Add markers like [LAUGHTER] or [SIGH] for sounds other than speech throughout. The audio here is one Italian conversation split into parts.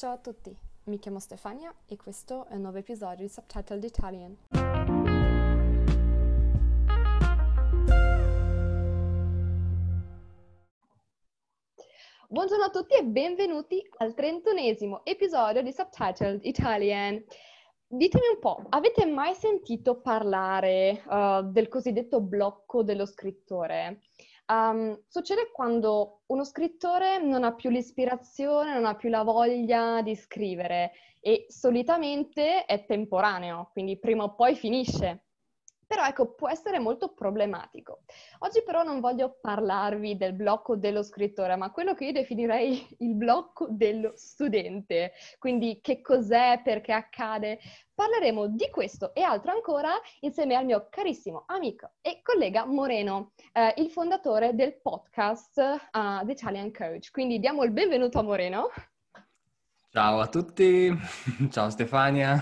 Ciao a tutti, mi chiamo Stefania e questo è un nuovo episodio di Subtitled Italian. Buongiorno a tutti e benvenuti al trentunesimo episodio di Subtitled Italian. Ditemi un po', avete mai sentito parlare uh, del cosiddetto blocco dello scrittore? Um, succede quando uno scrittore non ha più l'ispirazione, non ha più la voglia di scrivere e solitamente è temporaneo, quindi prima o poi finisce. Però ecco, può essere molto problematico. Oggi però non voglio parlarvi del blocco dello scrittore, ma quello che io definirei [LAUGHS] il blocco dello studente. Quindi che cos'è, perché accade. Parleremo di questo e altro ancora insieme al mio carissimo amico e collega Moreno, eh, il fondatore del podcast uh, The Italian Coach. Quindi diamo il benvenuto a Moreno. Ciao a tutti, [LAUGHS] ciao Stefania.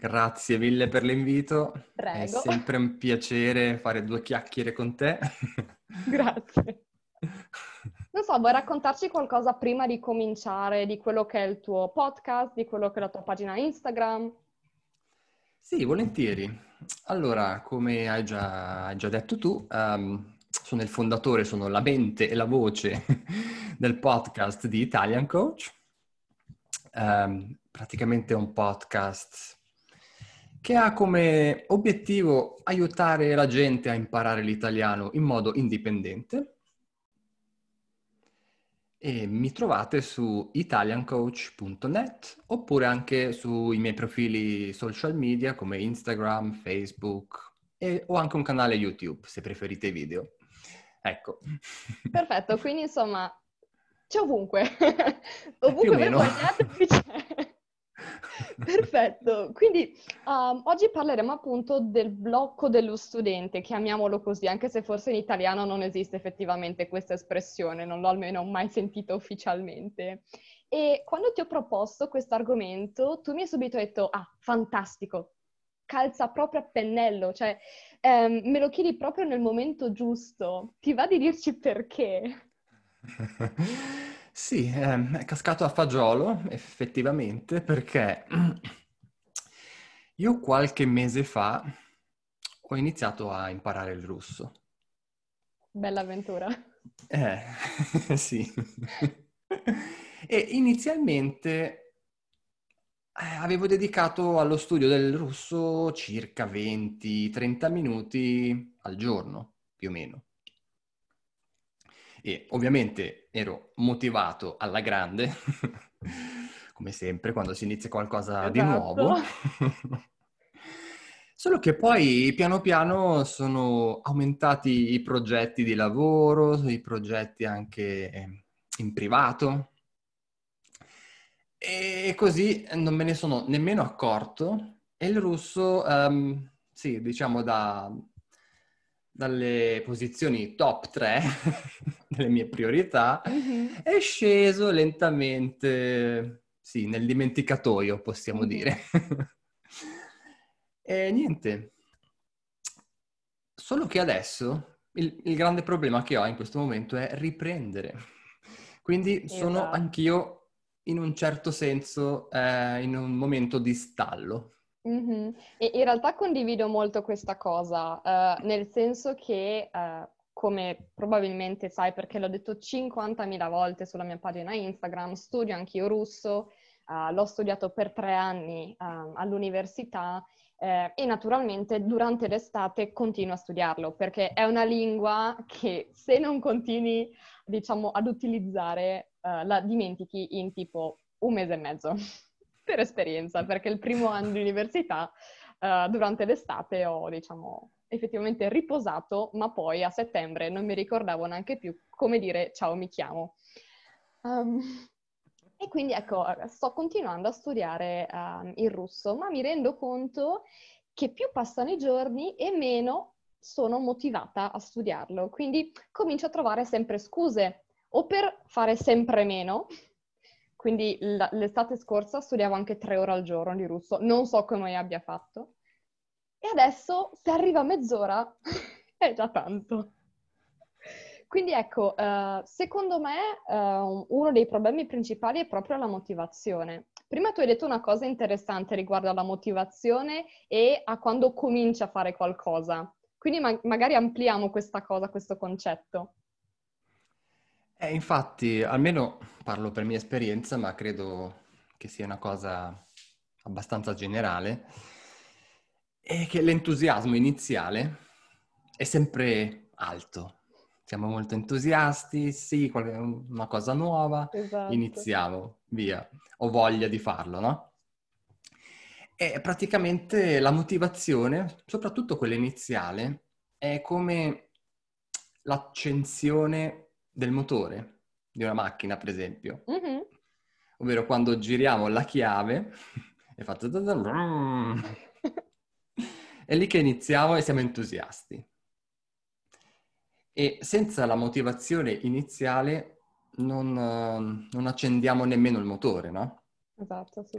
Grazie mille per l'invito. Prego. È sempre un piacere fare due chiacchiere con te. [LAUGHS] Grazie. Non so, vuoi raccontarci qualcosa prima di cominciare di quello che è il tuo podcast, di quello che è la tua pagina Instagram? Sì, volentieri. Allora, come hai già, hai già detto tu, um, sono il fondatore, sono la mente e la voce [LAUGHS] del podcast di Italian Coach. Um, praticamente è un podcast che ha come obiettivo aiutare la gente a imparare l'italiano in modo indipendente. E mi trovate su italiancoach.net oppure anche sui miei profili social media come Instagram, Facebook e ho anche un canale YouTube se preferite video. Ecco. [LAUGHS] Perfetto, quindi insomma c'è ovunque. ovunque voi vogliate c'è. [LAUGHS] Perfetto, quindi um, oggi parleremo appunto del blocco dello studente, chiamiamolo così, anche se forse in italiano non esiste effettivamente questa espressione, non l'ho almeno mai sentita ufficialmente. E quando ti ho proposto questo argomento, tu mi hai subito detto, ah, fantastico, calza proprio a pennello, cioè um, me lo chiedi proprio nel momento giusto, ti va di dirci perché? [LAUGHS] Sì, ehm, è cascato a fagiolo, effettivamente, perché [CLEARS THROAT] io qualche mese fa ho iniziato a imparare il russo. Bella avventura. Eh, [LAUGHS] sì. [LAUGHS] e inizialmente eh, avevo dedicato allo studio del russo circa 20-30 minuti al giorno, più o meno. E ovviamente ero motivato alla grande, [LAUGHS] come sempre quando si inizia qualcosa esatto. di nuovo. [LAUGHS] Solo che poi piano piano sono aumentati i progetti di lavoro, i progetti anche eh, in privato. E così non me ne sono nemmeno accorto. E il russo, um, sì, diciamo da, dalle posizioni top 3 [LAUGHS] delle mie priorità, mm-hmm. è sceso lentamente, sì, nel dimenticatoio, possiamo mm-hmm. dire. [LAUGHS] e niente. Solo che adesso il, il, grande problema che ho in questo momento è riprendere. Quindi esatto. sono anch'io in un certo senso eh, in un momento di stallo. Mm-hmm. E in realtà condivido molto questa cosa, uh, nel senso che, uh, come probabilmente sai perché l'ho detto 50.000 volte sulla mia pagina Instagram, studio anch'io russo, uh, l'ho studiato per tre anni all'università eh, e naturalmente durante l'estate continuo a studiarlo perché è una lingua che se non continui, diciamo, ad utilizzare, la dimentichi in tipo un mese e mezzo per esperienza, perché il primo anno di università, uh, durante l'estate, ho, diciamo, effettivamente riposato, ma poi a settembre non mi ricordavo neanche più come dire ciao, mi chiamo. Um, e quindi ecco, sto continuando a studiare uh, il russo, ma mi rendo conto che più passano i giorni e meno sono motivata a studiarlo. Quindi comincio a trovare sempre scuse o per fare sempre meno, quindi l'estate scorsa studiavo anche tre ore al giorno di russo, non so come abbia fatto. E adesso, se arriva mezz'ora, [LAUGHS] è già tanto. Quindi ecco, uh, secondo me uh, uno dei problemi principali è proprio la motivazione. Prima tu hai detto una cosa interessante riguardo alla motivazione e a quando cominci a fare qualcosa. Quindi ma- magari ampliamo questa cosa, questo concetto. Eh, infatti, almeno parlo per mia esperienza, ma credo che sia una cosa abbastanza generale, è che l'entusiasmo iniziale è sempre alto. Siamo molto entusiasti, sì, una cosa nuova, esatto. iniziamo, via. Ho voglia di farlo, no? E praticamente la motivazione, soprattutto quella iniziale, è come l'accensione del motore di una macchina, per esempio. Mm-hmm. Ovvero quando giriamo la chiave [LAUGHS] e fa... è [LAUGHS] lì che iniziamo e siamo entusiasti. E senza la motivazione iniziale non, non accendiamo nemmeno il motore, no? Esatto, sì.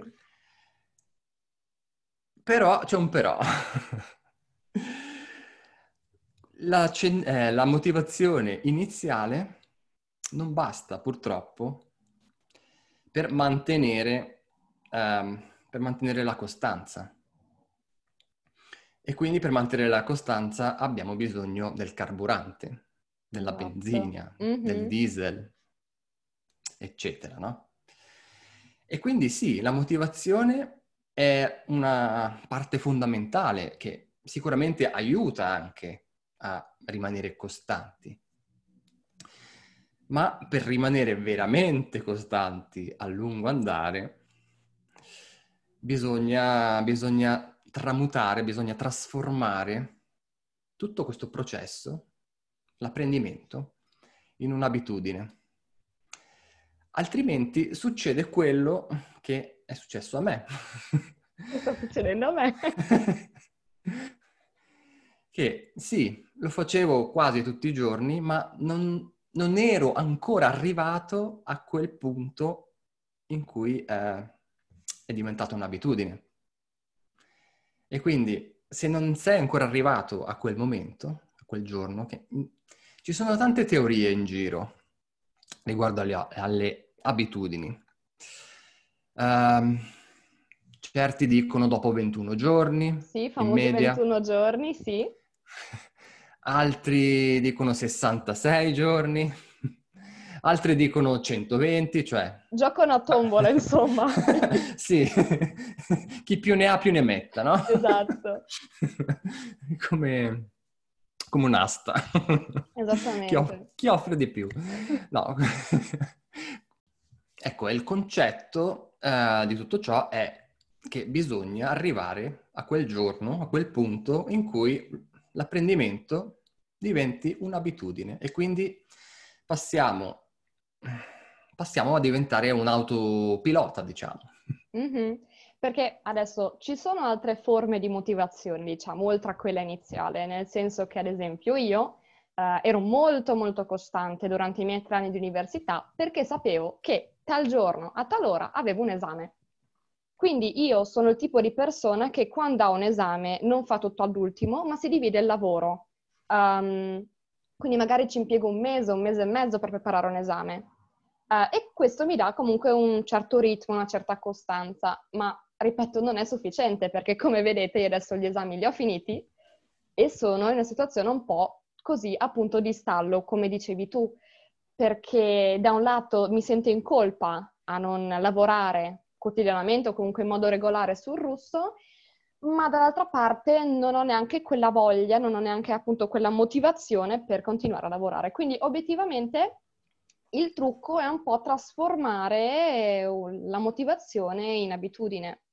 Però c'è un però. [LAUGHS] la, eh, la motivazione iniziale non basta purtroppo per mantenere, um, per mantenere la costanza. E quindi per mantenere la costanza abbiamo bisogno del carburante, della esatto. benzina, mm-hmm. del diesel, eccetera, no? E quindi sì, la motivazione è una parte fondamentale che sicuramente aiuta anche a rimanere costanti. Ma per rimanere veramente costanti a lungo andare, bisogna, bisogna tramutare, bisogna trasformare tutto questo processo, l'apprendimento, in un'abitudine. Altrimenti succede quello che è successo a me. Sta succedendo a me. [LAUGHS] che sì, lo facevo quasi tutti i giorni, ma non, non ero ancora arrivato a quel punto in cui eh, è diventata un'abitudine. E quindi se non sei ancora arrivato a quel momento, a quel giorno, che... Mm, ci sono tante teorie in giro riguardo alle, alle abitudini. Um, certi dicono dopo 21 giorni. Sì, famosi media. 21 giorni, sì. [LAUGHS] altri dicono 66 giorni, [LAUGHS] altri dicono 120, cioè... Giocano a tombola, [LAUGHS] insomma. sì, [LAUGHS] chi più ne ha più ne metta, no? Esatto. come, come un'asta. Esattamente. Chi, off- chi offre di più. No. ecco, il concetto uh, di tutto ciò è che bisogna arrivare a quel giorno, a quel punto in cui l'apprendimento diventi un'abitudine e quindi passiamo, passiamo a diventare un autopilota, diciamo. Mm-hmm. Perché adesso ci sono altre forme di motivazione, diciamo, oltre a quella iniziale, nel senso che ad esempio io eh, ero molto molto costante durante i miei tre anni di università perché sapevo che tal giorno, a tal ora, avevo un esame. Quindi io sono il tipo di persona che quando ha un esame non fa tutto all'ultimo, ma si divide il lavoro. Um, quindi magari ci impiego un mese, un mese e mezzo per preparare un esame. Uh, e questo mi dà comunque un certo ritmo, una certa costanza, ma ripeto, non è sufficiente perché come vedete io adesso gli esami li ho finiti e sono in una situazione un po' così appunto di stallo, come dicevi tu, perché da un lato mi sento in colpa a non lavorare quotidianamente o comunque in modo regolare sul russo, ma dall'altra parte non ho neanche quella voglia, non ho neanche appunto quella motivazione per continuare a lavorare. Quindi obiettivamente il trucco è un po' trasformare la motivazione in abitudine.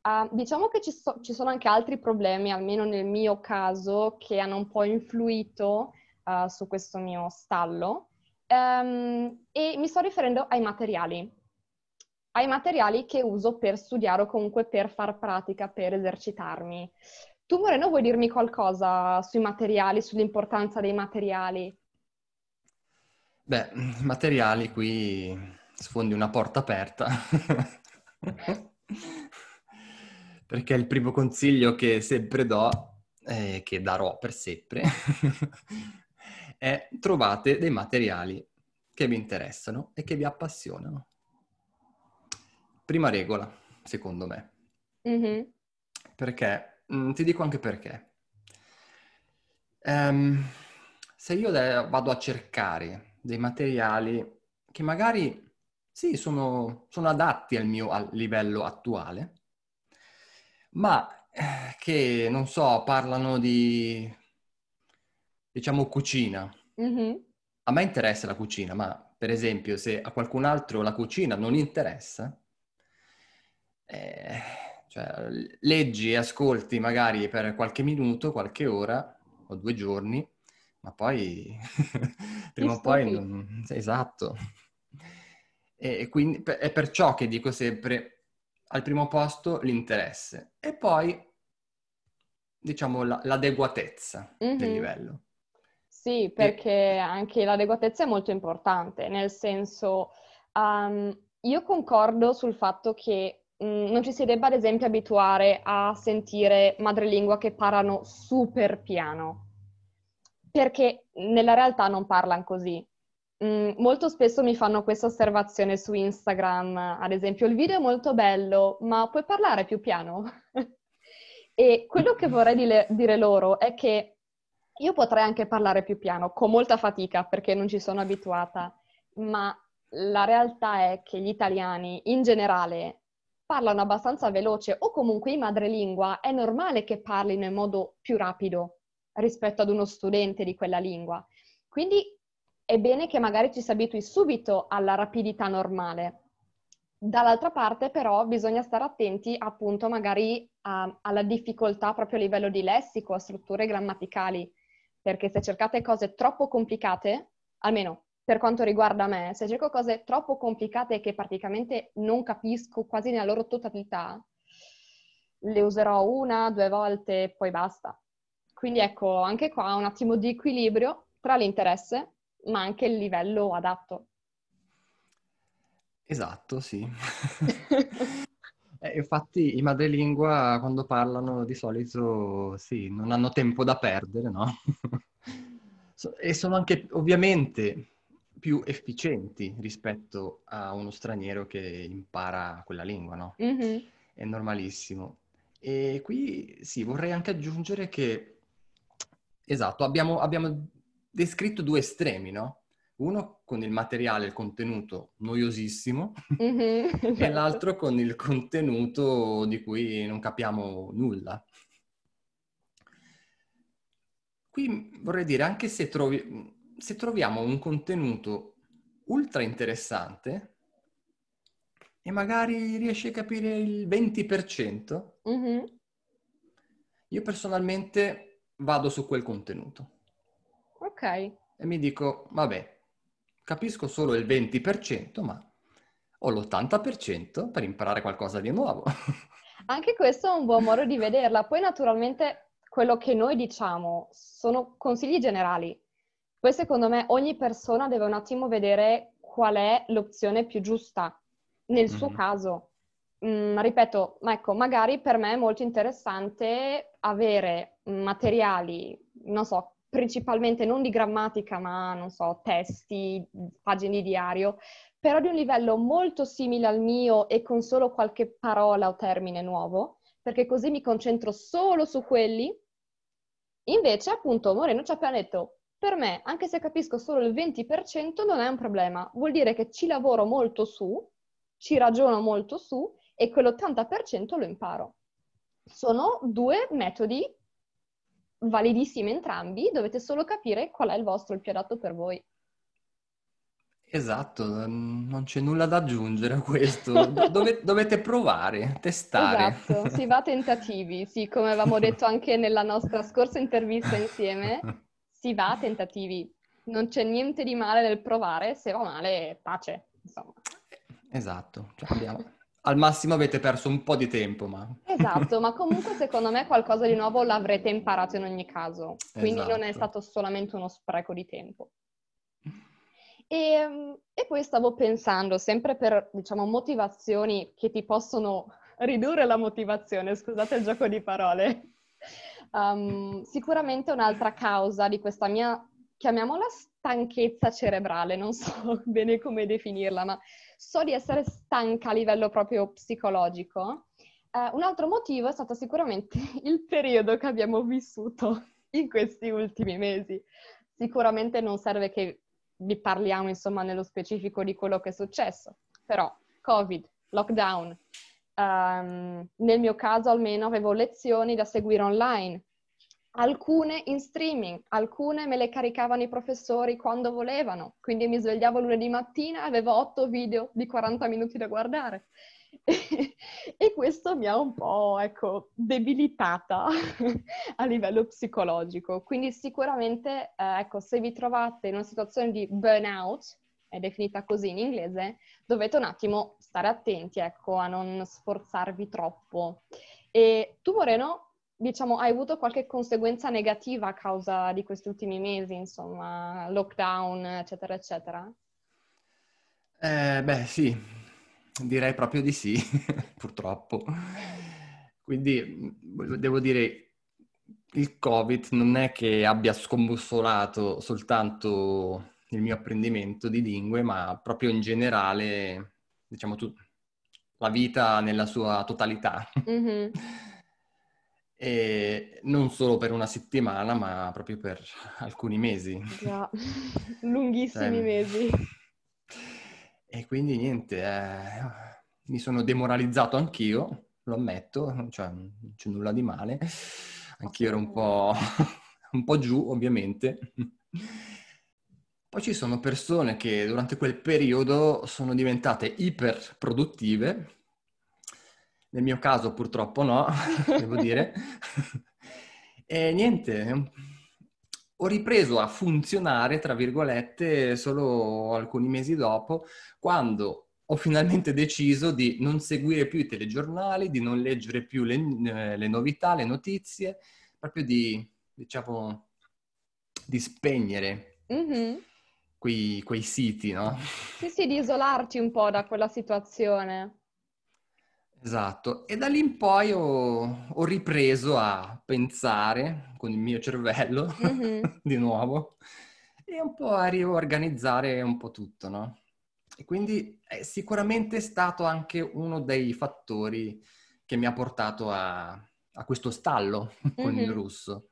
Uh, diciamo che ci, so- ci, sono anche altri problemi, almeno nel mio caso, che hanno un po' influito uh, su questo mio stallo. Um, e mi sto riferendo ai materiali ai materiali che uso per studiare o comunque per far pratica, per esercitarmi. Tu Moreno vuoi dirmi qualcosa sui materiali, sull'importanza dei materiali? Beh, materiali qui sfondi una porta aperta. [LAUGHS] Perché il primo consiglio che sempre do, eh, che darò per sempre, [LAUGHS] è trovate dei materiali che vi interessano e che vi appassionano. Prima regola, secondo me. Mm-hmm. Perché? Mm, ti dico anche perché. Um, se io de- vado a cercare dei materiali che magari sì, sono, sono adatti al mio al livello attuale, ma eh, che non so, parlano di diciamo cucina. Mm-hmm. A me interessa la cucina, ma per esempio se a qualcun altro la cucina non interessa, eh, cioè, leggi e ascolti magari per qualche minuto, qualche ora o due giorni, ma poi [LAUGHS] prima o poi non... Esatto. E quindi è perciò che dico sempre al primo posto l'interesse e poi diciamo l'adeguatezza mm-hmm. del livello. Sì, perché e... anche l'adeguatezza è molto importante, nel senso um, io concordo sul fatto che non ci si debba ad esempio abituare a sentire madrelingua che parlano super piano, perché nella realtà non parlano così. Mm, molto spesso mi fanno questa osservazione su Instagram, ad esempio, il video è molto bello, ma puoi parlare più piano? [LAUGHS] e quello che vorrei dire, dire loro è che io potrei anche parlare più piano, con molta fatica, perché non ci sono abituata, ma la realtà è che gli italiani in generale parlano abbastanza veloce o comunque in madrelingua è normale che parlino in modo più rapido rispetto ad uno studente di quella lingua. Quindi è bene che magari ci si abitui subito alla rapidità normale. Dall'altra parte però bisogna stare attenti appunto magari a, alla difficoltà proprio a livello di lessico, a strutture grammaticali, perché se cercate cose troppo complicate, almeno per quanto riguarda me, se cerco cose troppo complicate che praticamente non capisco quasi nella loro totalità, le userò una, due volte e poi basta. Quindi ecco, anche qua un attimo di equilibrio tra l'interesse ma anche il livello adatto. Esatto, sì. [LAUGHS] eh, infatti i madrelingua quando parlano di solito, sì, non hanno tempo da perdere, no? [LAUGHS] e sono anche ovviamente più efficienti rispetto a uno straniero che impara quella lingua, no? Mm-hmm. È normalissimo. E qui sì, vorrei anche aggiungere che, esatto, abbiamo, abbiamo descritto due estremi, no? Uno con il materiale, il contenuto noiosissimo mm-hmm, [LAUGHS] e l'altro con il contenuto di cui non capiamo nulla. Qui vorrei dire, anche se, trovi, se troviamo un contenuto ultra interessante e magari riesci a capire il 20%, mm-hmm. io personalmente vado su quel contenuto. Ok. E mi dico, vabbè, capisco solo il 20%, ma ho l'80% per imparare qualcosa di nuovo. [LAUGHS] Anche questo è un buon modo di vederla. Poi naturalmente quello che noi diciamo sono consigli generali. Poi secondo me ogni persona deve un attimo vedere qual è l'opzione più giusta nel suo mm-hmm. caso. Mm, ripeto, ma ecco, magari per me è molto interessante avere materiali, non so, principalmente non di grammatica, ma non so, testi, pagine di diario, però di un livello molto simile al mio e con solo qualche parola o termine nuovo, perché così mi concentro solo su quelli. Invece, appunto, Moreno ci ha appena detto, per me, anche se capisco solo il 20%, non è un problema. Vuol dire che ci lavoro molto su, ci ragiono molto su e quell'80% lo imparo. Sono due metodi validissimi entrambi, dovete solo capire qual è il vostro, il più adatto per voi. Esatto, non c'è nulla da aggiungere a questo. [LAUGHS] Dove, dovete provare, testare. Esatto, si va a [LAUGHS] tentativi, sì, come avevamo detto anche nella nostra scorsa intervista insieme, [LAUGHS] si va a tentativi. Non c'è niente di male nel provare, se va male, pace, insomma. Esatto, cioè abbiamo, al massimo avete perso un po' di tempo, ma... Esatto, [LAUGHS] ma comunque secondo me qualcosa di nuovo l'avrete imparato in ogni caso, quindi esatto. non è esatto. stato solamente uno spreco di tempo. E, ehm, e, poi stavo pensando, sempre per, diciamo, motivazioni che ti possono ridurre la motivazione, scusate il gioco di parole, um, sicuramente un'altra causa di questa mia chiamiamola stanchezza cerebrale, non so [LAUGHS] bene come definirla, ma so di essere stanca a livello proprio psicologico. Uh, un altro motivo è stato sicuramente [LAUGHS] il periodo che abbiamo vissuto [LAUGHS] in questi ultimi mesi. Sicuramente non serve che vi parliamo, insomma, nello specifico di quello che è successo, però Covid, lockdown, um, nel mio caso almeno avevo lezioni da seguire online, alcune in streaming, alcune me le caricavano i professori quando volevano, quindi mi svegliavo lunedì mattina e avevo otto video di 40 minuti da guardare. [LAUGHS] e questo mi ha un po', ecco, debilitata [LAUGHS] a livello psicologico. Quindi sicuramente, eh, ecco, se vi trovate in una situazione di burnout, è definita così in inglese, dovete un attimo stare attenti, ecco, a non sforzarvi troppo. E tu, Moreno, diciamo, hai avuto qualche conseguenza negativa a causa di questi ultimi mesi, insomma, lockdown, eccetera, eccetera? Eh, beh, sì, direi proprio di sì, [LAUGHS] purtroppo. Quindi devo dire, il Covid non è che abbia scombussolato soltanto il mio apprendimento di lingue, ma proprio in generale, diciamo, tu, la vita nella sua totalità. Mm-hmm. [LAUGHS] E non solo per una settimana, ma proprio per alcuni mesi. Già, [LAUGHS] [LAUGHS] lunghissimi cioè, mesi. E quindi niente, eh, mi sono demoralizzato anch'io, lo ammetto, cioè non c'è nulla di male. Anch'io ero un po', un po' giù, ovviamente. Poi ci sono persone che durante quel periodo sono diventate iperproduttive nel mio caso purtroppo no, [LAUGHS] devo dire. e niente, ho ripreso a funzionare, tra virgolette, solo alcuni mesi dopo, quando ho finalmente deciso di non seguire più i telegiornali, di non leggere più le, eh, le novità, le notizie, proprio di, diciamo, di spegnere mm-hmm. Quei, quei siti, no? [LAUGHS] Sì, sì, di isolarti un po' da quella situazione. Esatto, e da lì in poi ho, ho ripreso a pensare con il mio cervello mm-hmm. [LAUGHS] di nuovo e un po' a riorganizzare un po' tutto, no? E quindi è sicuramente stato anche uno dei fattori che mi ha portato a, a questo stallo [LAUGHS] con mm-hmm. il russo.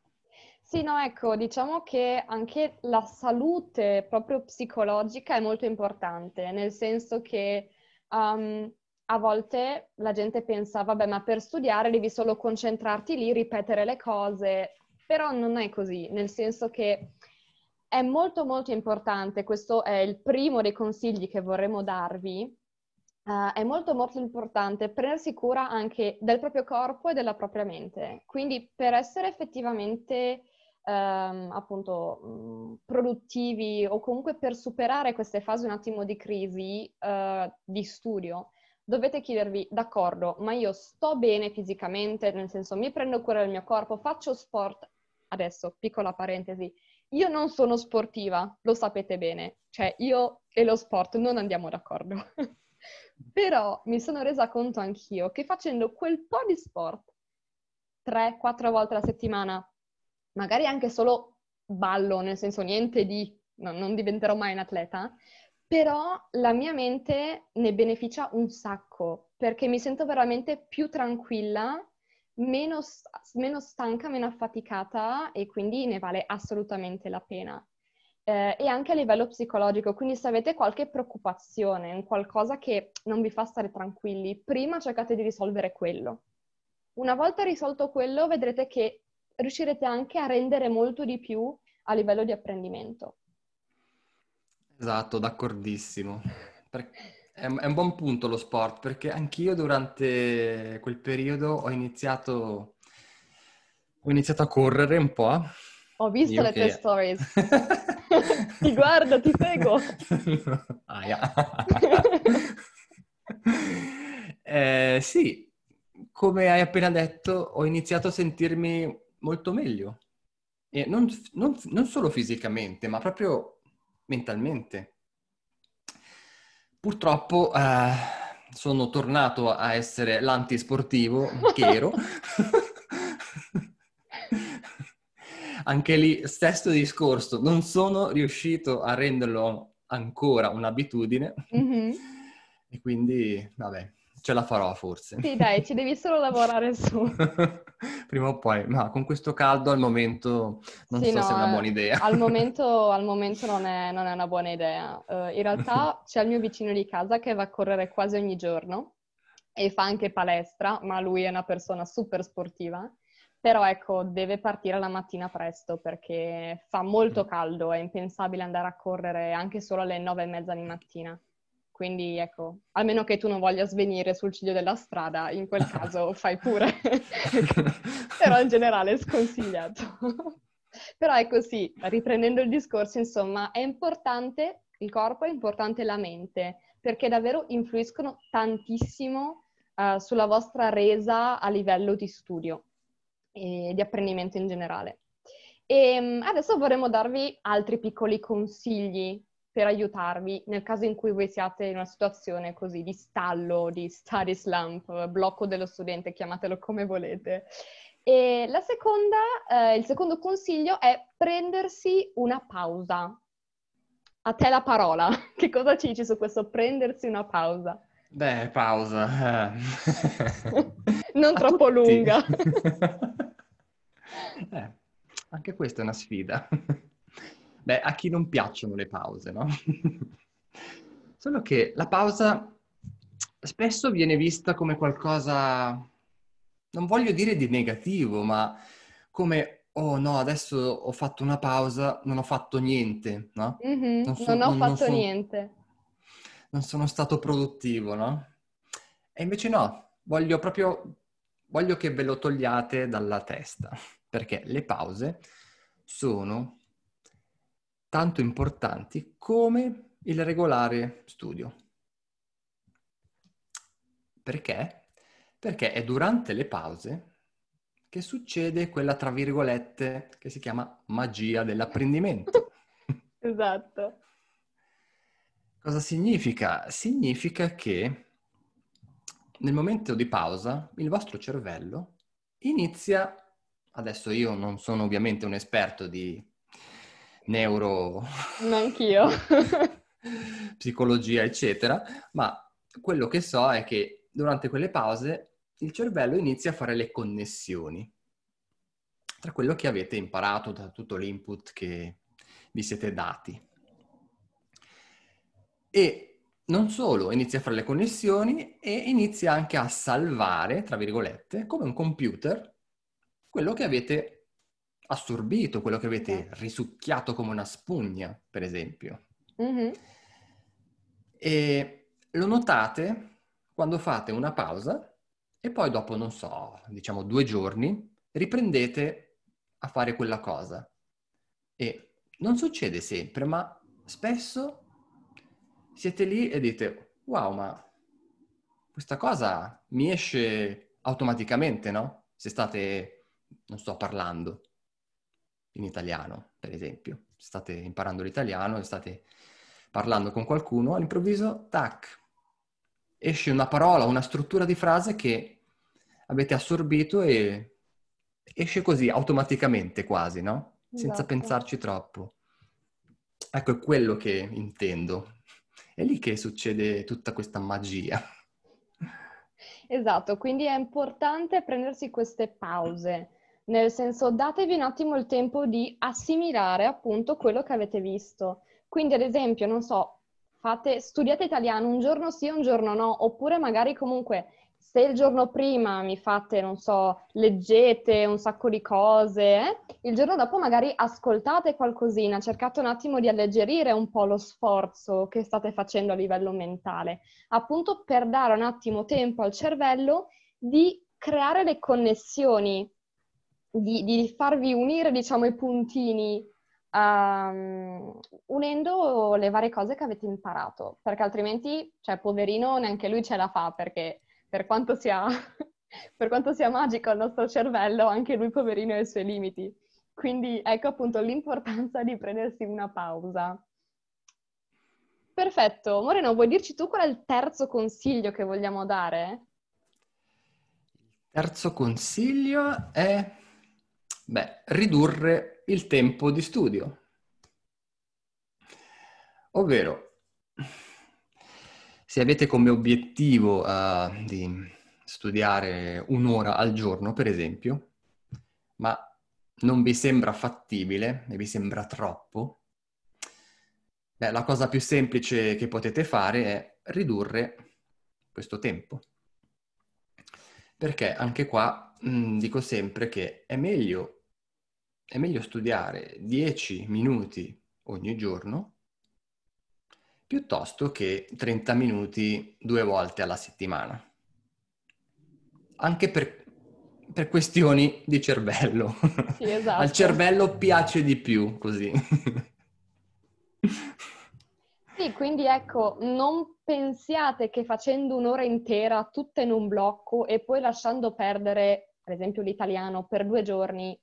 Sì, no, ecco, diciamo che anche la salute proprio psicologica è molto importante, nel senso che um, a volte la gente pensa, vabbè, ma per studiare devi solo concentrarti lì, ripetere le cose, però non è così, nel senso che è molto molto importante, questo è il primo dei consigli che vorremmo darvi, uh, è molto molto importante prendersi cura anche del proprio corpo e della propria mente. Quindi per essere effettivamente um, appunto produttivi o comunque per superare queste fasi un attimo di crisi uh, di studio, dovete chiedervi, d'accordo, ma io sto bene fisicamente, nel senso mi prendo cura del mio corpo, faccio sport. Adesso, piccola parentesi, io non sono sportiva, lo sapete bene, cioè io e lo sport non andiamo d'accordo. [LAUGHS] Però mi sono resa conto anch'io che facendo quel po' di sport, tre, quattro volte alla settimana, magari anche solo ballo, nel senso niente di, no, non diventerò mai un atleta, però la mia mente ne beneficia un sacco perché mi sento veramente più tranquilla, meno, meno stanca, meno affaticata e quindi ne vale assolutamente la pena. Eh, e anche a livello psicologico, quindi se avete qualche preoccupazione, un qualcosa che non vi fa stare tranquilli, prima cercate di risolvere quello. Una volta risolto quello, vedrete che riuscirete anche a rendere molto di più a livello di apprendimento. Esatto, d'accordissimo. È un, buon punto lo sport, perché anch'io durante quel periodo ho iniziato, ho iniziato a correre un po'. Ho visto Io le tue stories. [LAUGHS] ti guardo, ti seguo. [LAUGHS] [LAUGHS] Eh, sì, come hai appena detto, ho iniziato a sentirmi molto meglio. E non, non- non solo fisicamente, ma proprio mentalmente. Purtroppo eh, sono tornato a essere l'antisportivo che ero. [LAUGHS] Anche lì, stesso discorso, non sono riuscito a renderlo ancora un'abitudine mm-hmm. e quindi, vabbè, ce la farò forse. Sì, dai, ci devi solo lavorare su. [LAUGHS] [LAUGHS] Prima o poi, ma con questo caldo al momento non sì, so no, se è una buona idea. Al momento, [LAUGHS] al momento non, è, non, è, una buona idea. Uh, in realtà [LAUGHS] c'è il mio vicino di casa che va a correre quasi ogni giorno e fa anche palestra, ma lui è una persona super sportiva. Però ecco, deve partire la mattina presto perché fa molto mm. caldo, è impensabile andare a correre anche solo alle nove e mezza di mattina. Quindi ecco, almeno che tu non voglia svenire sul ciglio della strada, in quel caso [LAUGHS] fai pure. [LAUGHS] Però in generale è sconsigliato. [LAUGHS] Però ecco sì, riprendendo il discorso, insomma, è importante il corpo, è importante la mente, perché davvero influiscono tantissimo uh, sulla vostra resa a livello di studio e di apprendimento in generale. E um, adesso vorremmo darvi altri piccoli consigli per aiutarvi nel caso in cui voi siate in una situazione così di stallo, di study slump, blocco dello studente, chiamatelo come volete. E la seconda, eh, il secondo consiglio è prendersi una pausa. A te la parola. [LAUGHS] Che cosa ci dici su questo prendersi una pausa? Beh, pausa. [LAUGHS] non A troppo lunga. [LAUGHS] eh, anche questa è una sfida. Beh, a chi non piacciono le pause, no? [LAUGHS] Solo che la pausa spesso viene vista come qualcosa, non voglio dire di negativo, ma come, oh no, adesso ho fatto una pausa, non ho fatto niente, no? Mm-hmm, non, so, non, ho non, fatto non sono, niente. Non sono stato produttivo, no? E invece no, voglio proprio, voglio che ve lo togliate dalla testa, perché le pause sono tanto importanti come il regolare studio. Perché? Perché è durante le pause che succede quella, tra virgolette, che si chiama magia dell'apprendimento. [LAUGHS] esatto. Cosa significa? Significa che nel momento di pausa il vostro cervello inizia, adesso io non sono ovviamente un esperto di neuro... Neanch'io. [LAUGHS] psicologia, eccetera, ma quello che so è che durante quelle pause il cervello inizia a fare le connessioni tra quello che avete imparato da tutto l'input che vi siete dati. E non solo, inizia a fare le connessioni e inizia anche a salvare, tra virgolette, come un computer, quello che avete assorbito, quello che avete risucchiato come una spugna, per esempio. Mm-hmm. E lo notate quando fate una pausa e poi dopo, non so, diciamo due giorni, riprendete a fare quella cosa. E non succede sempre, ma spesso siete lì e dite, wow, ma questa cosa mi esce automaticamente, no? Se state, non sto parlando in italiano, per esempio. State imparando l'italiano e state parlando con qualcuno, all'improvviso, tac, esce una parola, una struttura di frase che avete assorbito e esce così automaticamente quasi, no? Senza esatto. pensarci troppo. Ecco, è quello che intendo. È lì che succede tutta questa magia. Esatto, quindi è importante prendersi queste pause nel senso datevi un attimo il tempo di assimilare appunto quello che avete visto. Quindi ad esempio, non so, fate, studiate italiano un giorno sì, un giorno no, oppure magari comunque se il giorno prima mi fate, non so, leggete un sacco di cose, eh, il giorno dopo magari ascoltate qualcosina, cercate un attimo di alleggerire un po' lo sforzo che state facendo a livello mentale, appunto per dare un attimo tempo al cervello di creare le connessioni di, di farvi unire, diciamo, i puntini um, unendo le varie cose che avete imparato, perché altrimenti, cioè, poverino, neanche lui ce la fa, perché per quanto sia, [LAUGHS] per quanto sia magico il nostro cervello, anche lui, poverino, ha i suoi limiti. Quindi ecco appunto l'importanza di prendersi una pausa. Perfetto. Moreno, vuoi dirci tu qual è il terzo consiglio che vogliamo dare? Il terzo consiglio è Beh, ridurre il tempo di studio. Ovvero, se avete come obiettivo uh, di studiare un'ora al giorno, per esempio, ma non vi sembra fattibile e vi sembra troppo, beh, la cosa più semplice che potete fare è ridurre questo tempo. Perché anche qua mh, dico sempre che è meglio, è meglio studiare 10 minuti ogni giorno piuttosto che 30 minuti due volte alla settimana. Anche per, per questioni di cervello. Sì, esatto. Al cervello piace di più così. Sì, quindi ecco, non pensiate che facendo un'ora intera tutta in un blocco e poi lasciando perdere, per esempio, l'italiano per due giorni,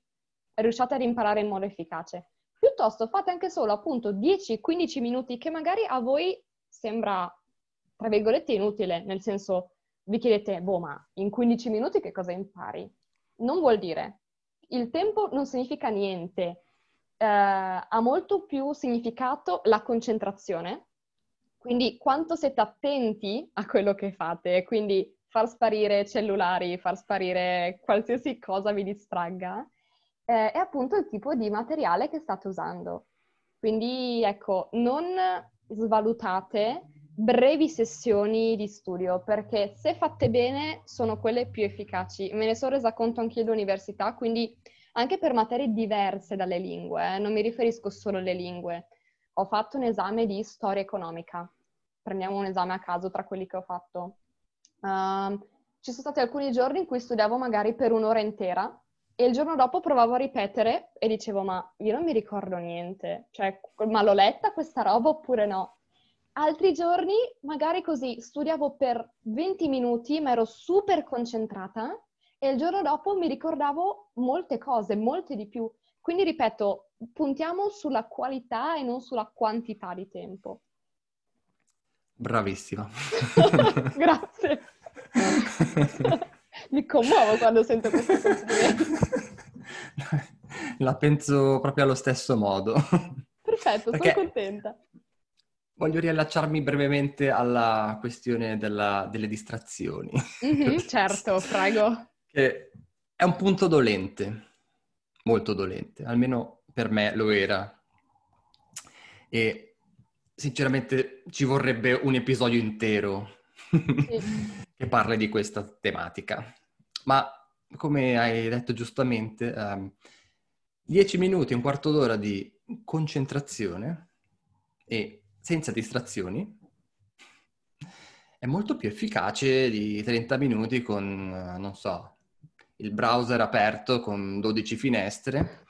riusciate ad imparare in modo efficace. Piuttosto fate anche solo appunto 10-15 minuti che magari a voi sembra, tra virgolette, inutile, nel senso vi chiedete, boh, ma in 15 minuti che cosa impari? Non vuol dire. Il tempo non significa niente. Eh, ha molto più significato la concentrazione. Quindi quanto siete attenti a quello che fate, quindi far sparire cellulari, far sparire qualsiasi cosa vi distragga eh, è appunto il tipo di materiale che state usando. Quindi ecco, non svalutate brevi sessioni di studio perché se fatte bene sono quelle più efficaci. Me ne sono resa conto anche io all'università, quindi anche per materie diverse dalle lingue, eh, non mi riferisco solo alle lingue. Ho fatto un esame di storia economica, prendiamo un esame a caso tra quelli che ho fatto. Uh, ci sono stati alcuni giorni in cui studiavo magari per un'ora intera e il giorno dopo provavo a ripetere e dicevo, ma io non mi ricordo niente. Cioè, ma l'ho letta questa roba oppure no? Altri giorni, magari così, studiavo per 20 minuti, ma ero super concentrata e il giorno dopo mi ricordavo molte cose, molte di più. Quindi ripeto, puntiamo sulla qualità e non sulla quantità di tempo. Bravissima. [LAUGHS] Grazie. [LAUGHS] Mi commuovo quando sento questo complimento. [LAUGHS] La penso proprio allo stesso modo. Perfetto, Perché sono contenta. Voglio riallacciarmi brevemente alla questione della, delle distrazioni. Mm-hmm, [LAUGHS] certo, prego. Che è un punto dolente, molto dolente, almeno per me lo era. E sinceramente ci vorrebbe un episodio intero sì. [LAUGHS] che parli di questa tematica. Ma come hai detto giustamente, um, 10 minuti, un quarto d'ora di concentrazione e senza distrazioni è molto più efficace di 30 minuti con, non so, il browser aperto con 12 finestre,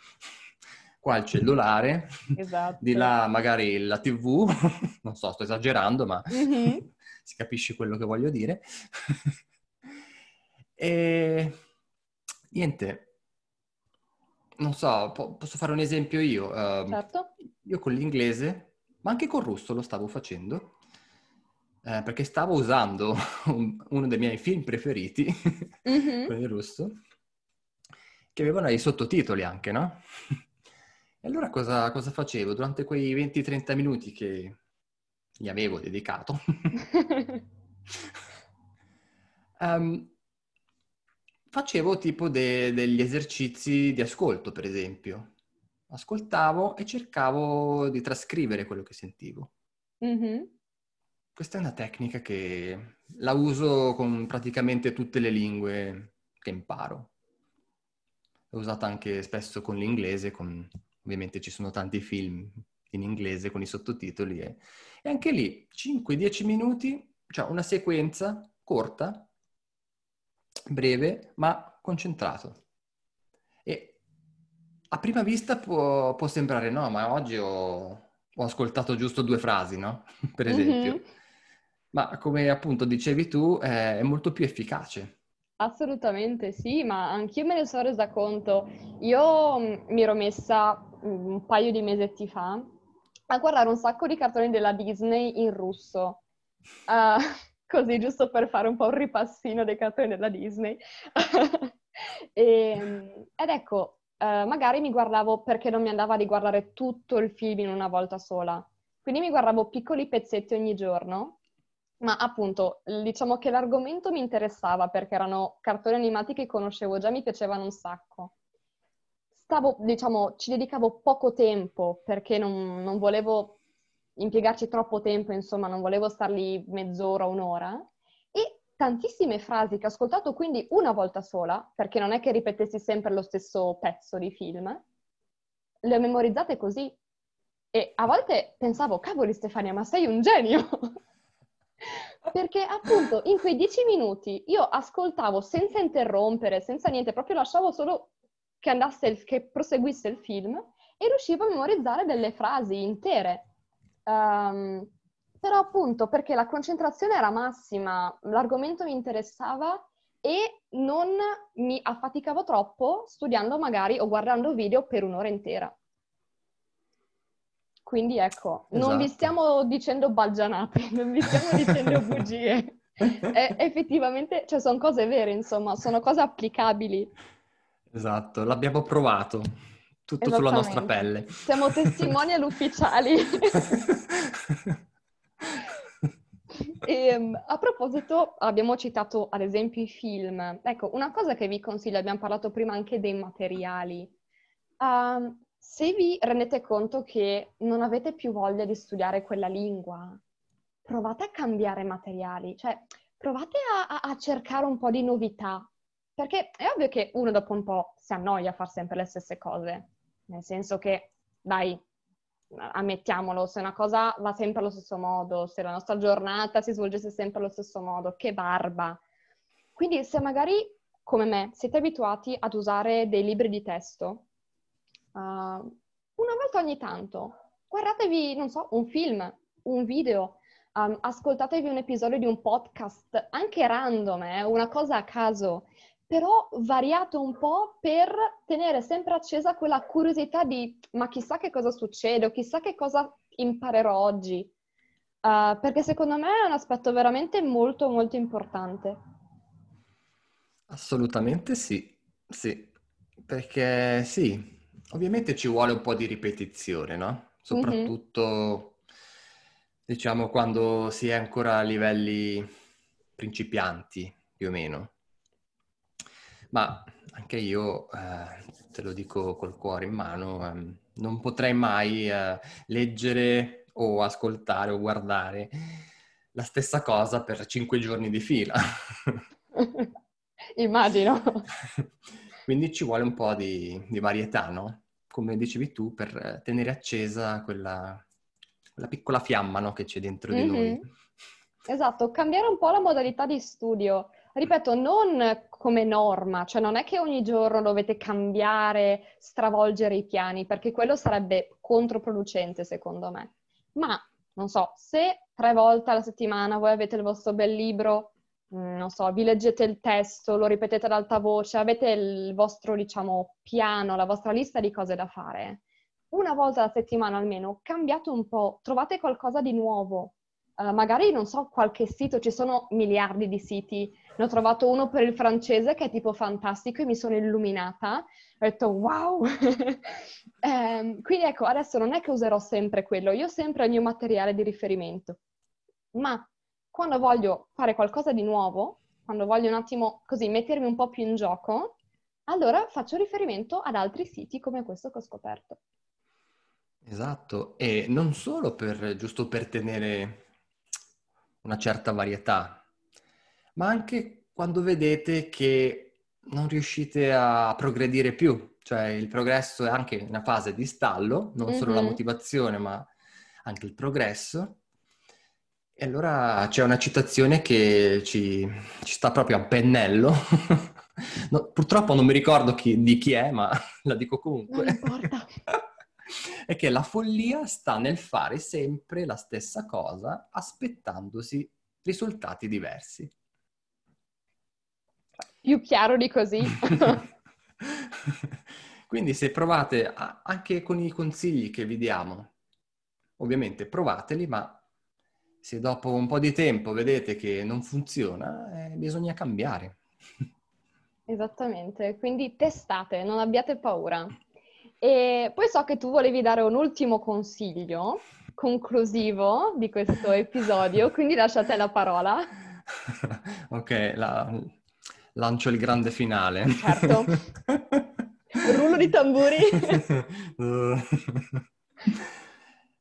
qua il [LAUGHS] cellulare, esatto. di là magari la tv, [LAUGHS] non so, sto esagerando, ma mm-hmm. [LAUGHS] si capisce quello che voglio dire. E niente, non so, po- posso fare un esempio io. Uh, certo. Io con l'inglese, ma anche col russo lo stavo facendo, eh, perché stavo usando [LAUGHS] un, uno dei miei film preferiti, [LAUGHS] mm-hmm. con il russo, che avevano i sottotitoli anche, no? E allora cosa, cosa facevo? Durante quei 20-30 minuti che gli avevo dedicato, um, [LAUGHS] facevo tipo de- degli esercizi di ascolto, per esempio. Ascoltavo e cercavo di trascrivere quello che sentivo. Mm-hmm. Questa è una tecnica che la uso con praticamente tutte le lingue che imparo. L'ho usata anche spesso con l'inglese, con... ovviamente ci sono tanti film in inglese con i sottotitoli e, e anche lì 5-10 minuti, cioè una sequenza corta, breve, ma concentrato. E a prima vista può, può sembrare no, ma oggi ho, ho, ascoltato giusto due frasi, no? [LAUGHS] per esempio. Mm-hmm. Ma come appunto dicevi tu, è, è molto più efficace. Assolutamente sì, ma anch'io me ne sono resa conto. Io mm, mi ero messa mm, un paio di mesetti fa a guardare un sacco di cartoni della Disney in russo. Uh, così, giusto per fare un po' un ripassino dei cartoni della Disney. e, [LAUGHS] ehm, ed ecco, eh, magari mi guardavo perché non mi andava di guardare tutto il film in una volta sola. Quindi mi guardavo piccoli pezzetti ogni giorno, ma appunto diciamo che l'argomento mi interessava perché erano cartoni animati che conoscevo già, mi piacevano un sacco. Stavo, diciamo, ci dedicavo poco tempo perché non, non volevo impiegarci troppo tempo, insomma, non volevo star lì mezz'ora, un'ora. E tantissime frasi che ho ascoltato quindi una volta sola, perché non è che ripetessi sempre lo stesso pezzo di film, le ho memorizzate così. E a volte pensavo, cavoli Stefania, ma sei un genio! [LAUGHS] perché appunto in quei dieci minuti io ascoltavo senza interrompere, senza niente, proprio lasciavo solo che andasse, il, che proseguisse il film e riuscivo a memorizzare delle frasi intere. Um, però appunto perché la concentrazione era massima, l'argomento mi interessava e non mi affaticavo troppo studiando magari o guardando video per un'ora intera. Quindi ecco, esatto. non vi esatto. stiamo dicendo baggianate, [LAUGHS] non vi stiamo dicendo bugie. [LAUGHS] e, effettivamente, cioè, sono cose vere, insomma, sono cose applicabili. Esatto, l'abbiamo provato, tutto sulla nostra pelle. Siamo testimonial [LAUGHS] ufficiali. E, ehm, a proposito, abbiamo citato ad esempio i film. Ecco, una cosa che vi consiglio, abbiamo parlato prima anche dei materiali. Uh, se vi rendete conto che non avete più voglia di studiare quella lingua, provate a cambiare materiali, cioè provate a, a, a cercare un po' di novità. Perché è ovvio che uno dopo un po' si annoia a fare sempre le stesse cose. Nel senso che, dai, ammettiamolo, se una cosa va sempre allo stesso modo, se la nostra giornata si svolgesse sempre allo stesso modo, che barba. Quindi se magari, come me, siete abituati ad usare dei libri di testo, uh, una volta ogni tanto, guardatevi, non so, un film, un video, um, ascoltatevi un episodio di un podcast, anche random, eh, una cosa a caso, però variato un po' per tenere sempre accesa quella curiosità di ma chissà che cosa succede o chissà che cosa imparerò oggi. Uh, perché secondo me è un aspetto veramente molto molto importante. Assolutamente sì, sì, perché sì, ovviamente ci vuole un po' di ripetizione, no? Soprattutto, mm-hmm. diciamo, quando si è ancora a livelli principianti, più o meno. Ma anche io, eh, te lo dico col cuore in mano, eh, non potrei mai eh, leggere o ascoltare o guardare la stessa cosa per cinque giorni di fila. [LAUGHS] Immagino. [LAUGHS] Quindi ci vuole un po' di, di, varietà, no? Come dicevi tu, per tenere accesa quella, quella piccola fiamma no, che c'è dentro mm-hmm. di noi. Esatto, cambiare un po' la modalità di studio ripeto, non come norma, cioè non è che ogni giorno dovete cambiare, stravolgere i piani, perché quello sarebbe controproducente secondo me. Ma, non so, se tre volte alla settimana voi avete il vostro bel libro, mm, non so, vi leggete il testo, lo ripetete ad alta voce, avete il vostro, diciamo, piano, la vostra lista di cose da fare, una volta alla settimana almeno cambiate un po', trovate qualcosa di nuovo. Uh, magari, non so, qualche sito, ci sono miliardi di siti ne ho trovato uno per il francese che è tipo fantastico e mi sono illuminata. Ho detto wow! [LAUGHS] eh, quindi ecco, adesso non è che userò sempre quello, io ho sempre il mio materiale di riferimento. Ma quando voglio fare qualcosa di nuovo, quando voglio un attimo così mettermi un po' più in gioco, allora faccio riferimento ad altri siti come questo che ho scoperto. Esatto, e non solo per, giusto per tenere una certa varietà, ma anche quando vedete che non riuscite a progredire più, cioè il progresso è anche una fase di stallo, non mm-hmm. solo la motivazione, ma anche il progresso. E allora c'è una citazione che ci, ci sta proprio a pennello. [LAUGHS] no, purtroppo non mi ricordo chi, di chi è, ma [LAUGHS] la dico comunque. [LAUGHS] È che la follia sta nel fare sempre la stessa cosa aspettandosi risultati diversi. Più chiaro di così. [LAUGHS] Quindi se provate anche con i consigli che vi diamo, ovviamente provateli, ma se dopo un po' di tempo vedete che non funziona, eh, bisogna cambiare. Esattamente, quindi testate, non abbiate paura. E poi so che tu volevi dare un ultimo consiglio conclusivo di questo episodio, quindi lasciate la parola. [LAUGHS] ok, la... lancio il grande finale. Certo. [LAUGHS] Rullo di tamburi. [LAUGHS]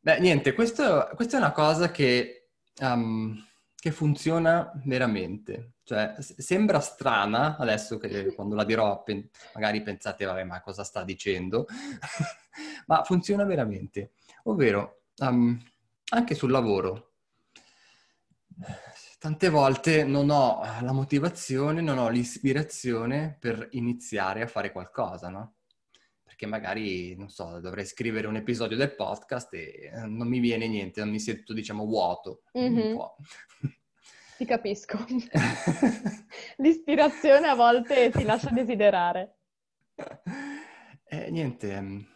Beh, niente, questo, questa è una cosa che, um, che funziona veramente. Cioè, sembra strana, adesso che quando la dirò pen- magari pensate, vabbè, ma cosa sta dicendo? [LAUGHS] ma funziona veramente. Ovvero, um, anche sul lavoro. Tante volte non ho la motivazione, non ho l'ispirazione per iniziare a fare qualcosa, no? Perché magari, non so, dovrei scrivere un episodio del podcast e non mi viene niente, non mi sento, diciamo, vuoto mm-hmm. un po'. [LAUGHS] Ti capisco. [LAUGHS] L'ispirazione a volte ti lascia desiderare. [LAUGHS] Eh, niente, ehm,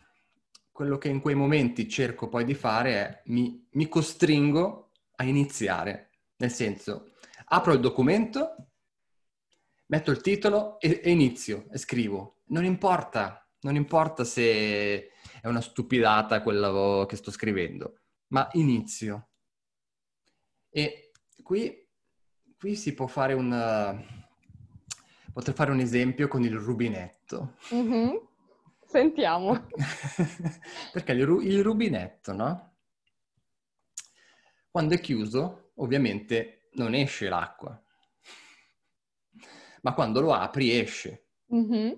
quello che in quei momenti cerco poi di fare è mi, mi costringo a iniziare. Nel senso, apro il documento, metto il titolo e, e inizio e scrivo. Non importa, non importa se è una stupidata quello che sto scrivendo, ma inizio. E qui qui si può fare un... Potrei fare un esempio con il rubinetto. Mm-hmm. Sentiamo. [LAUGHS] Perché il, ru- il rubinetto, no? Quando è chiuso, ovviamente non esce l'acqua. Ma quando lo apri, esce. Mm-hmm.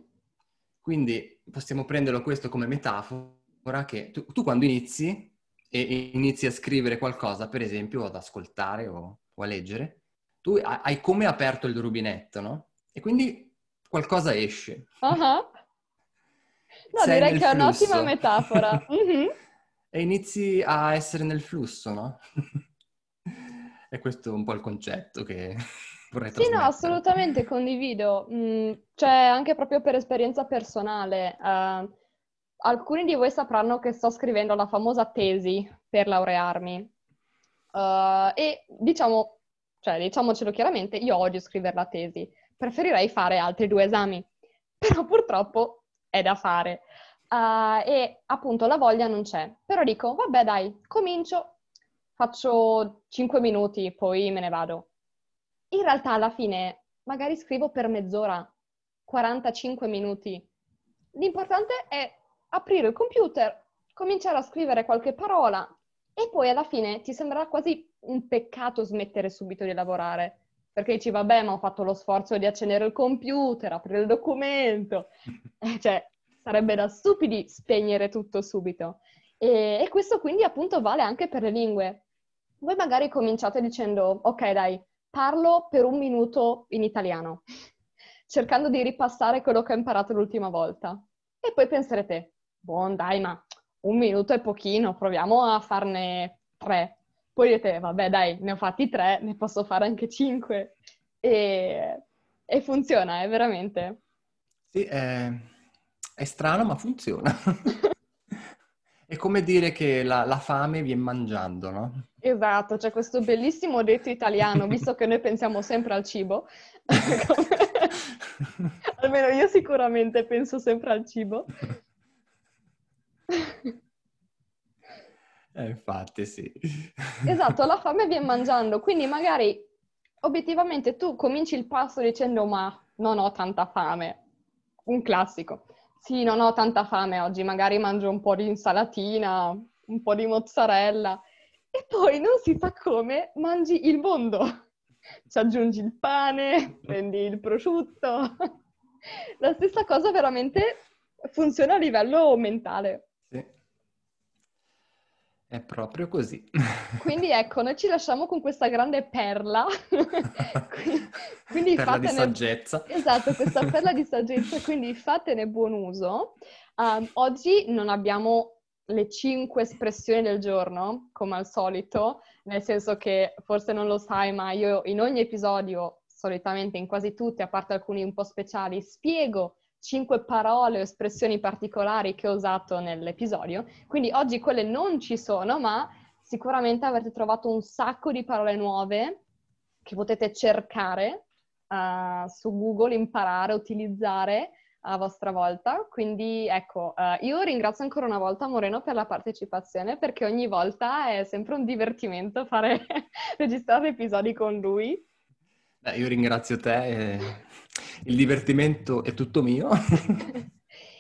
Quindi possiamo prenderlo questo come metafora che tu, tu, quando inizi e inizi a scrivere qualcosa, per esempio, o ad ascoltare o, o a leggere, tu hai come aperto il rubinetto, no? E quindi qualcosa esce. Uh-huh. No, Sei direi che è un'ottima metafora. [LAUGHS] Mm-hmm. e inizi a essere nel flusso, no? E questo è un po' il concetto che [LAUGHS] vorrei Sì, no, assolutamente condivido. Mm, cioè, anche proprio per esperienza personale. Uh, alcuni di voi sapranno che sto scrivendo la famosa tesi per laurearmi. Uh, e diciamo, cioè, diciamocelo chiaramente, io odio scrivere la tesi, preferirei fare altri due esami, [LAUGHS] però purtroppo è da fare. Uh, e appunto la voglia non c'è. Però dico, vabbè dai, comincio, faccio 5 minuti, poi me ne vado. In realtà alla fine magari scrivo per mezz'ora, 45 minuti. L'importante è aprire il computer, cominciare a scrivere qualche parola e poi alla fine ti sembrerà quasi un peccato smettere subito di lavorare, perché dici, vabbè, ma ho fatto lo sforzo di accendere il computer, aprire il documento, [LAUGHS] cioè sarebbe da stupidi spegnere tutto subito. E, e questo quindi appunto vale anche per le lingue. Voi magari cominciate dicendo, ok dai, parlo per un minuto in italiano, [LAUGHS] cercando di ripassare quello che ho imparato l'ultima volta. E poi penserete, buon dai, ma un minuto è pochino, proviamo a farne tre. Poi dite, vabbè dai, ne ho fatti tre, ne posso fare anche cinque. E, e funziona, è veramente. Sì, è, è strano, ma funziona. [LAUGHS] è come dire che la, la, fame viene mangiando, no? Esatto, c'è questo bellissimo detto italiano, visto che noi pensiamo sempre al cibo. [LAUGHS] Almeno io sicuramente penso sempre al cibo. Eh, infatti, sì. Esatto, la fame viene mangiando, quindi magari obiettivamente tu cominci il passo dicendo ma non ho tanta fame. Un classico. Sì, non ho tanta fame oggi, magari mangio un po' di insalatina, un po' di mozzarella e poi non si sa come mangi il mondo. Ci aggiungi il pane, prendi il prosciutto. [LAUGHS] La stessa cosa veramente funziona a livello mentale. È proprio così. Quindi [LAUGHS] ecco, noi ci lasciamo con questa grande perla. [LAUGHS] quindi perla fatene... di saggezza. Esatto, questa [LAUGHS] perla di saggezza, quindi fatene buon uso. Um, oggi non abbiamo le cinque espressioni del giorno, come al solito, nel senso che forse non lo sai, ma io in ogni episodio, solitamente in quasi tutti, a parte alcuni un po' speciali, spiego cinque parole o espressioni particolari che ho usato nell'episodio, quindi oggi quelle non ci sono, ma sicuramente avrete trovato un sacco di parole nuove che potete cercare uh, su Google, imparare, utilizzare a vostra volta. Quindi ecco, uh, io ringrazio ancora una volta Moreno per la partecipazione perché ogni volta è sempre un divertimento fare [LAUGHS] registrare episodi con lui. Beh, io ringrazio te, il divertimento è tutto mio. [LAUGHS]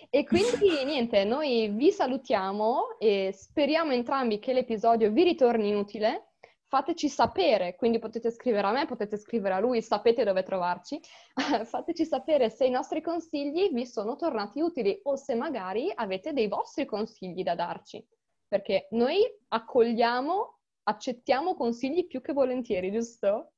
E quindi niente, noi vi salutiamo e speriamo entrambi che l'episodio vi ritorni utile. Fateci sapere, quindi potete scrivere a me, potete scrivere a lui, sapete dove trovarci. [LAUGHS] Fateci sapere se i nostri consigli vi sono tornati utili o se magari avete dei vostri consigli da darci. Perché noi accogliamo, accettiamo consigli più che volentieri, giusto?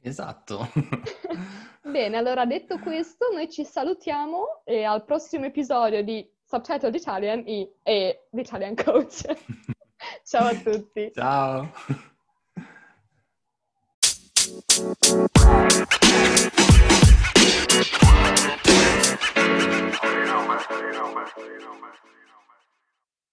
Esatto. [LAUGHS] Bene, allora detto questo, noi ci salutiamo e al prossimo episodio di Subtitled Italian e, e l'Italian Coach. [LAUGHS] Ciao a tutti. Ciao.